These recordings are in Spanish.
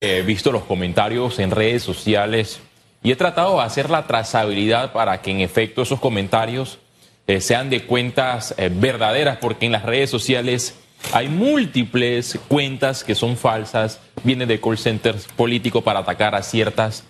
He visto los comentarios en redes sociales y he tratado de hacer la trazabilidad para que en efecto esos comentarios eh, sean de cuentas eh, verdaderas, porque en las redes sociales hay múltiples cuentas que son falsas, vienen de call centers políticos para atacar a ciertas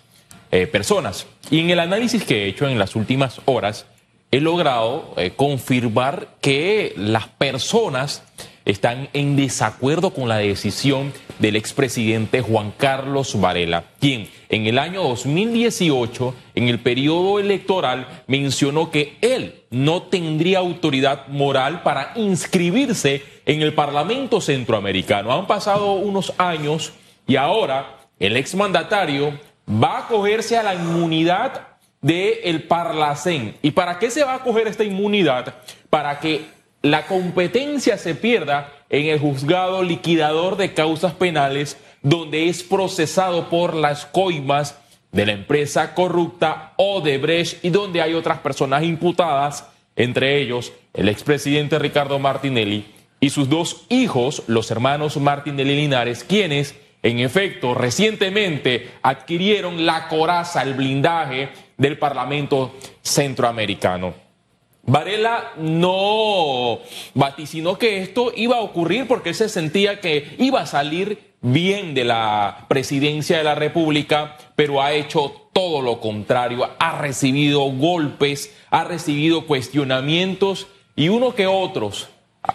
eh, personas. Y en el análisis que he hecho en las últimas horas, he logrado confirmar que las personas están en desacuerdo con la decisión del expresidente Juan Carlos Varela, quien en el año 2018, en el periodo electoral, mencionó que él no tendría autoridad moral para inscribirse en el Parlamento Centroamericano. Han pasado unos años y ahora el exmandatario va a acogerse a la inmunidad del el Parlacén. ¿Y para qué se va a acoger esta inmunidad? Para que la competencia se pierda en el juzgado liquidador de causas penales, donde es procesado por las coimas de la empresa corrupta Odebrecht y donde hay otras personas imputadas, entre ellos el expresidente Ricardo Martinelli y sus dos hijos, los hermanos Martinelli Linares, quienes en efecto recientemente adquirieron la coraza, el blindaje del Parlamento Centroamericano. Varela no vaticinó que esto iba a ocurrir porque él se sentía que iba a salir bien de la presidencia de la República, pero ha hecho todo lo contrario, ha recibido golpes, ha recibido cuestionamientos y uno que otros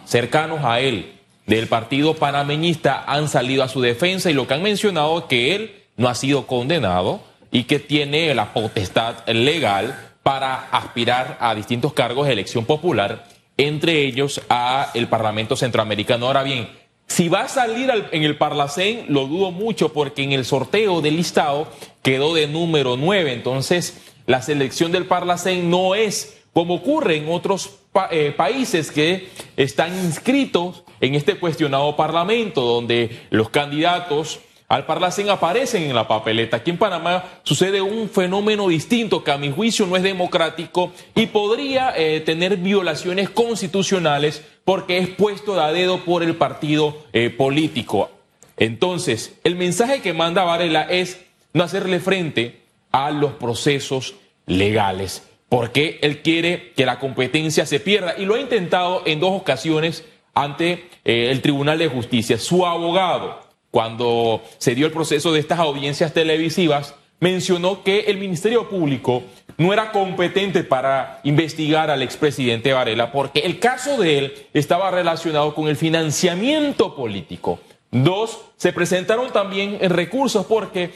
cercanos a él del partido panameñista han salido a su defensa y lo que han mencionado es que él no ha sido condenado y que tiene la potestad legal para aspirar a distintos cargos de elección popular, entre ellos a el Parlamento Centroamericano. Ahora bien, si va a salir en el Parlacén, lo dudo mucho porque en el sorteo del listado quedó de número 9. Entonces, la selección del Parlacén no es como ocurre en otros eh, países que están inscritos en este cuestionado Parlamento, donde los candidatos al Parlacén aparecen en la papeleta. Aquí en Panamá sucede un fenómeno distinto que a mi juicio no es democrático y podría eh, tener violaciones constitucionales porque es puesto a dedo por el partido eh, político. Entonces, el mensaje que manda Varela es no hacerle frente a los procesos legales, porque él quiere que la competencia se pierda y lo ha intentado en dos ocasiones ante eh, el Tribunal de Justicia. Su abogado, cuando se dio el proceso de estas audiencias televisivas, mencionó que el Ministerio Público no era competente para investigar al expresidente Varela porque el caso de él estaba relacionado con el financiamiento político. Dos, se presentaron también recursos porque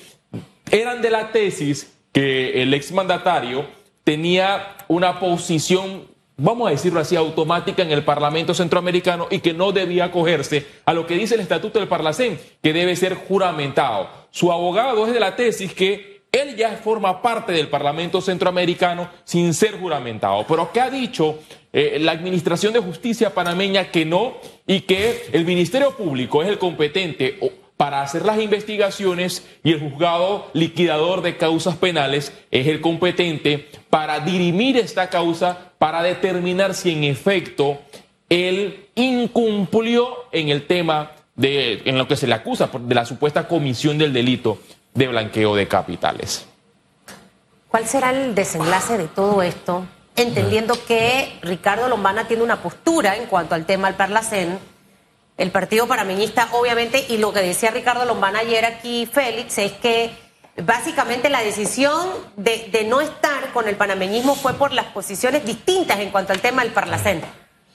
eran de la tesis que el exmandatario tenía una posición vamos a decirlo así, automática en el Parlamento Centroamericano y que no debía acogerse a lo que dice el Estatuto del Parlacén, que debe ser juramentado. Su abogado es de la tesis que él ya forma parte del Parlamento Centroamericano sin ser juramentado. Pero ¿qué ha dicho eh, la Administración de Justicia panameña que no y que el Ministerio Público es el competente para hacer las investigaciones y el juzgado liquidador de causas penales es el competente para dirimir esta causa, para determinar si en efecto él incumplió en el tema de en lo que se le acusa de la supuesta comisión del delito de blanqueo de capitales. ¿Cuál será el desenlace de todo esto? Entendiendo que Ricardo Lombana tiene una postura en cuanto al tema del Parlacén el Partido Panameñista, obviamente, y lo que decía Ricardo Lombana ayer aquí, Félix, es que básicamente la decisión de, no estar con el panameñismo fue por las posiciones distintas en cuanto al tema del Parlacén.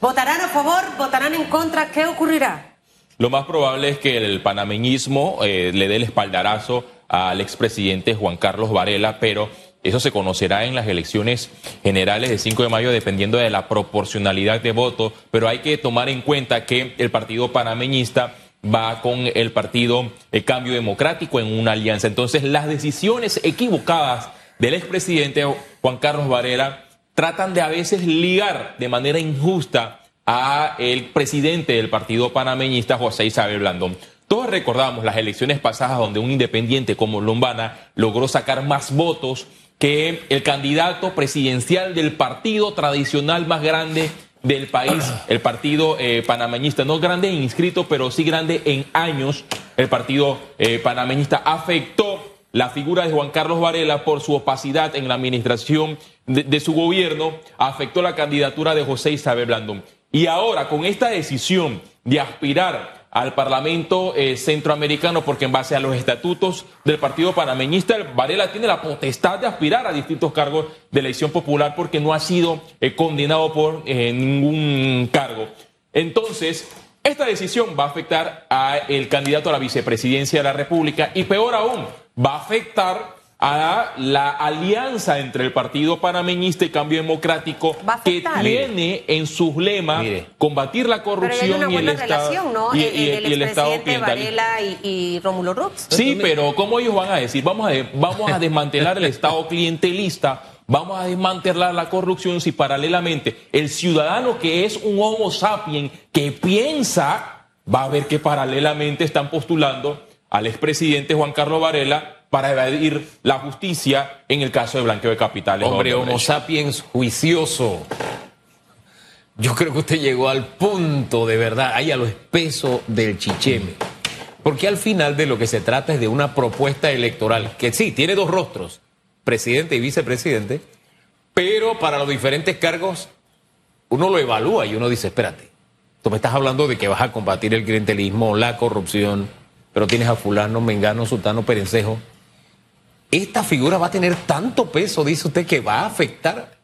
¿Votarán a favor? ¿Votarán en contra? ¿Qué ocurrirá? Lo más probable es que el panameñismo eh, le dé el espaldarazo al expresidente Juan Carlos Varela, pero eso se conocerá en las elecciones generales de 5 de mayo dependiendo de la proporcionalidad de votos, pero hay que tomar en cuenta que el partido panameñista va con el partido el Cambio Democrático en una alianza. Entonces, las decisiones equivocadas del expresidente Juan Carlos Varela tratan de a veces ligar de manera injusta a el presidente del partido panameñista, José Isabel Blandón. Todos recordamos las elecciones pasadas donde un independiente como Lombana logró sacar más votos que el candidato presidencial del partido tradicional más grande del país, el partido eh, panameñista, no grande en inscrito, pero sí grande en años, el partido eh, panameñista afectó la figura de Juan Carlos Varela por su opacidad en la administración de, su gobierno, afectó la candidatura de José Isabel Blandón. Y ahora, con esta decisión de aspirar al Parlamento eh, Centroamericano, porque en base a los estatutos del Partido Panameñista, Varela tiene la potestad de aspirar a distintos cargos de elección popular porque no ha sido eh, condenado por eh, ningún cargo. Entonces, esta decisión va a afectar al candidato a la vicepresidencia de la República y peor aún, va a afectar a la alianza entre el Partido Panameñista y Cambio Democrático que tiene en sus lemas combatir la corrupción y el Estado ¿no? y, el, Estado Varela y, Rómulo Rux. Sí, pero ¿cómo ellos van a decir? Vamos a, vamos a desmantelar el Estado clientelista vamos a desmantelar la corrupción si paralelamente el ciudadano que es un homo sapiens que piensa va a ver que paralelamente están postulando al expresidente Juan Carlos Varela para evadir la justicia en el caso de blanqueo de capitales. Hombre, Homo sapiens juicioso. Yo creo que usted llegó al punto de verdad, ahí a lo espeso del chicheme. Porque al final de lo que se trata es de una propuesta electoral que sí, tiene dos rostros, presidente y vicepresidente, pero para los diferentes cargos uno lo evalúa y uno dice, espérate, tú me estás hablando de que vas a combatir el clientelismo, la corrupción, pero tienes a fulano, mengano, sultano, perencejo esta figura va a tener tanto peso, dice usted, que va a afectar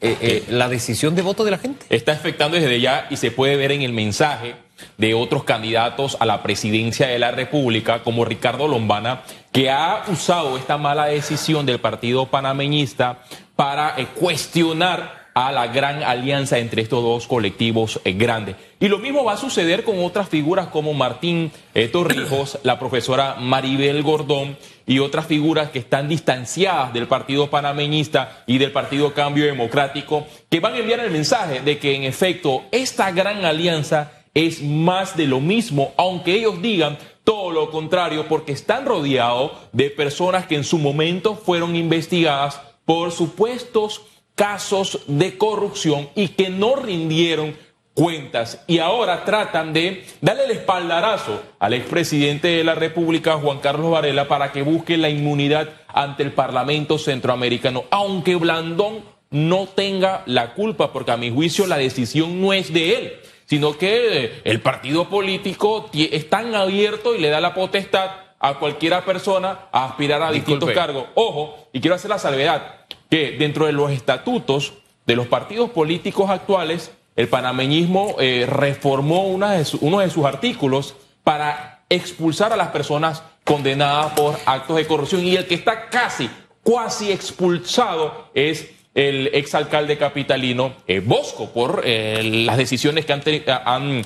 eh, eh, la decisión de voto de la gente. Está afectando desde ya y se puede ver en el mensaje de otros candidatos a la presidencia de la República, como Ricardo Lombana, que ha usado esta mala decisión del partido panameñista para eh, cuestionar a la gran alianza entre estos dos colectivos eh, grandes. Y lo mismo va a suceder con otras figuras como Martín eh, Torrijos, la profesora Maribel Gordón y otras figuras que están distanciadas del Partido Panameñista y del Partido Cambio Democrático, que van a enviar el mensaje de que en efecto esta gran alianza es más de lo mismo, aunque ellos digan todo lo contrario, porque están rodeados de personas que en su momento fueron investigadas por supuestos casos de corrupción y que no rindieron cuentas. Y ahora tratan de darle el espaldarazo al expresidente de la República, Juan Carlos Varela, para que busque la inmunidad ante el Parlamento Centroamericano, aunque Blandón no tenga la culpa, porque a mi juicio la decisión no es de él, sino que el partido político es tan abierto y le da la potestad a cualquiera persona a aspirar a distintos cargos. Ojo, y quiero hacer la salvedad, que dentro de los estatutos de los partidos políticos actuales, el panameñismo eh, reformó uno de sus artículos para expulsar a las personas condenadas por actos de corrupción y el que está casi, cuasi expulsado es el exalcalde capitalino eh, Bosco por eh, las decisiones que han,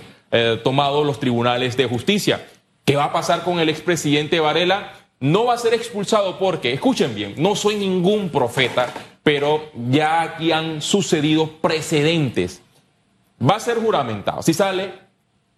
tomado los tribunales de justicia. ¿Qué va a pasar con el expresidente Varela? No va a ser expulsado porque, escuchen bien, no soy ningún profeta, pero ya aquí han sucedido precedentes. Va a ser juramentado. Si sale,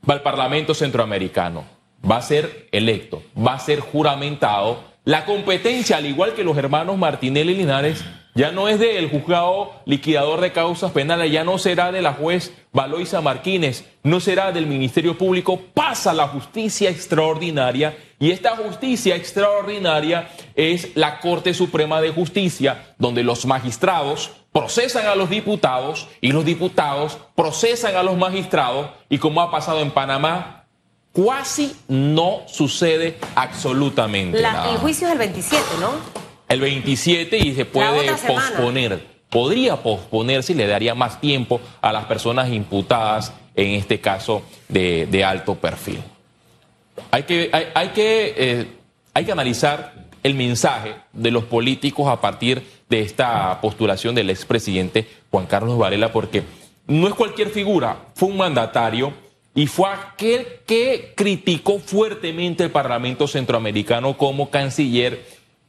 va al Parlamento Centroamericano, va a ser electo, va a ser juramentado. La competencia, al igual que los hermanos Martinelli y Linares, ya no es del juzgado liquidador de causas penales, ya no será de la juez Valoisa Martínez, no será del Ministerio Público, pasa la justicia extraordinaria y esta justicia extraordinaria es la Corte Suprema de Justicia, donde los magistrados procesan a los diputados y los diputados procesan a los magistrados y como ha pasado en Panamá, casi no sucede absolutamente nada. El juicio es el 27, ¿no? el 27 y se puede posponer. Podría posponerse y le daría más tiempo a las personas imputadas, en este caso de, alto perfil. Hay que, hay, que, eh, hay que analizar el mensaje de los políticos a partir de esta postulación del expresidente Juan Carlos Varela, porque no es cualquier figura, fue un mandatario y fue aquel que criticó fuertemente el Parlamento Centroamericano como canciller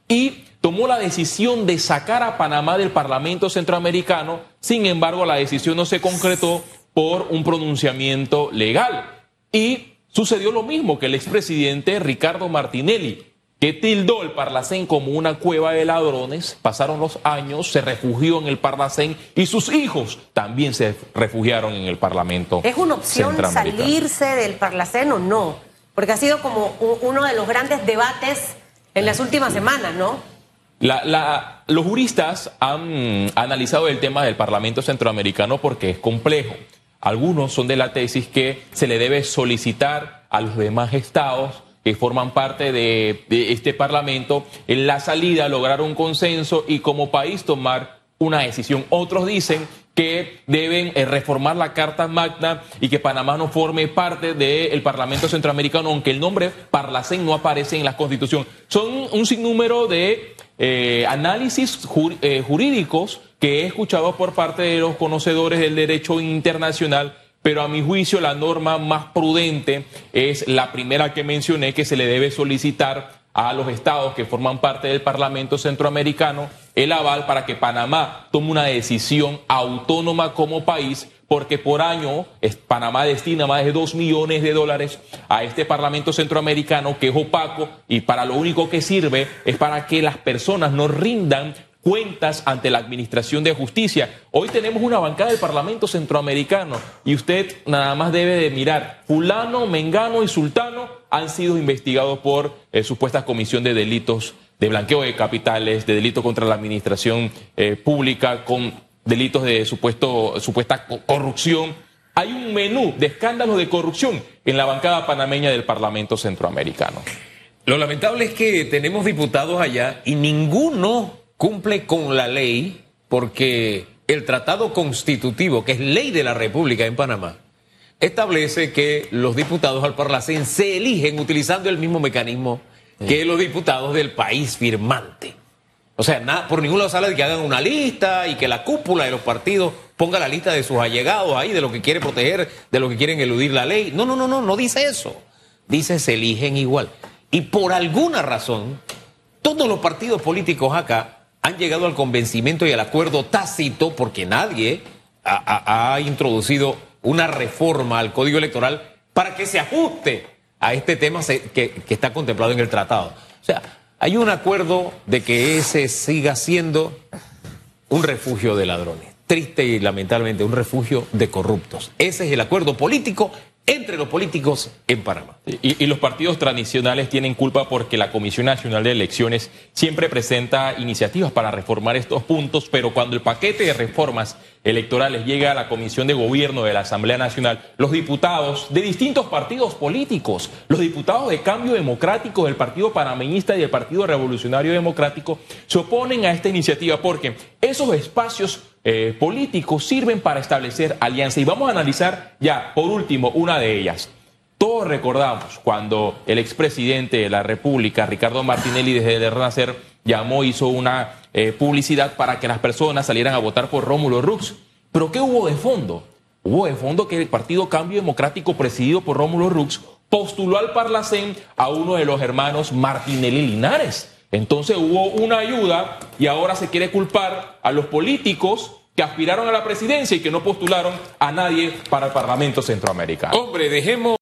y tomó la decisión de sacar a Panamá del Parlamento Centroamericano, sin embargo la decisión no se concretó por un pronunciamiento legal. Y sucedió lo mismo que el expresidente Ricardo Martinelli. que tildó el Parlacén como una cueva de ladrones. Pasaron los años, se refugió en el Parlacén y sus hijos también se refugiaron en el Parlamento. ¿Es una opción salirse del Parlacén o no? Porque ha sido como uno de los grandes debates en las últimas semanas, ¿no? La- la- los juristas han analizado el tema del Parlamento Centroamericano porque es complejo. Algunos son de la tesis que se le debe solicitar a los demás estados que forman parte de, este Parlamento en la salida lograr un consenso y como país tomar una decisión. Otros dicen que deben eh, reformar la Carta Magna y que Panamá no forme parte del Parlamento Centroamericano, aunque el nombre Parlacén no aparece en la Constitución. Son un sinnúmero de eh, análisis eh, jurídicos que he escuchado por parte de los conocedores del derecho internacional, pero a mi juicio la norma más prudente es la primera que mencioné, que se le debe solicitar a los estados que forman parte del Parlamento Centroamericano el aval para que Panamá tome una decisión autónoma como país, porque por año Panamá destina más de dos millones de dólares a este Parlamento Centroamericano que es opaco y para lo único que sirve es para que las personas no rindan cuentas ante la Administración de Justicia. Hoy tenemos una bancada del Parlamento Centroamericano y usted nada más debe de mirar, fulano, mengano y sultano han sido investigados por eh, supuesta comisión de delitos de blanqueo de capitales, de delito contra la administración eh, pública, con delitos de supuesto, supuesta co- corrupción. Hay un menú de escándalos de corrupción en la bancada panameña del Parlamento Centroamericano. Lo lamentable es que tenemos diputados allá y ninguno cumple con la ley porque el tratado constitutivo, que es ley de la República en Panamá, establece que los diputados al Parlacén se eligen utilizando el mismo mecanismo que los diputados del país firmante. O sea, nada, por ningún lado sale de que hagan una lista y que la cúpula de los partidos ponga la lista de sus allegados ahí, de lo que quiere proteger, de lo que quieren eludir la ley. No, no, no, no, no dice eso. Dice se eligen igual. Y por alguna razón, todos los partidos políticos acá han llegado al convencimiento y al acuerdo tácito, porque nadie ha, introducido una reforma al código electoral para que se ajuste a este tema que está contemplado en el tratado. O sea, hay un acuerdo de que ese siga siendo un refugio de ladrones. Triste y lamentablemente un refugio de corruptos. Ese es el acuerdo político entre los políticos en Panamá. Y, y los partidos tradicionales tienen culpa porque la Comisión Nacional de Elecciones siempre presenta iniciativas para reformar estos puntos, pero cuando el paquete de reformas electorales llega a la Comisión de Gobierno de la Asamblea Nacional, los diputados de distintos partidos políticos, los diputados de Cambio Democrático del Partido Panameñista y del Partido Revolucionario Democrático, se oponen a esta iniciativa porque esos espacios eh, políticos sirven para establecer alianza. Y vamos a analizar ya, por último, una de ellas. Todos recordamos cuando el expresidente de la República, Ricardo Martinelli, desde el Renacer, llamó, hizo una eh, publicidad para que las personas salieran a votar por Rómulo Rux. Pero ¿qué hubo de fondo? Hubo de fondo que el Partido Cambio Democrático, presidido por Rómulo Rux, postuló al Parlacén a uno de los hermanos Martinelli Linares. Entonces hubo una ayuda y ahora se quiere culpar a los políticos que aspiraron a la presidencia y que no postularon a nadie para el Parlamento Centroamericano. Hombre, dejemos...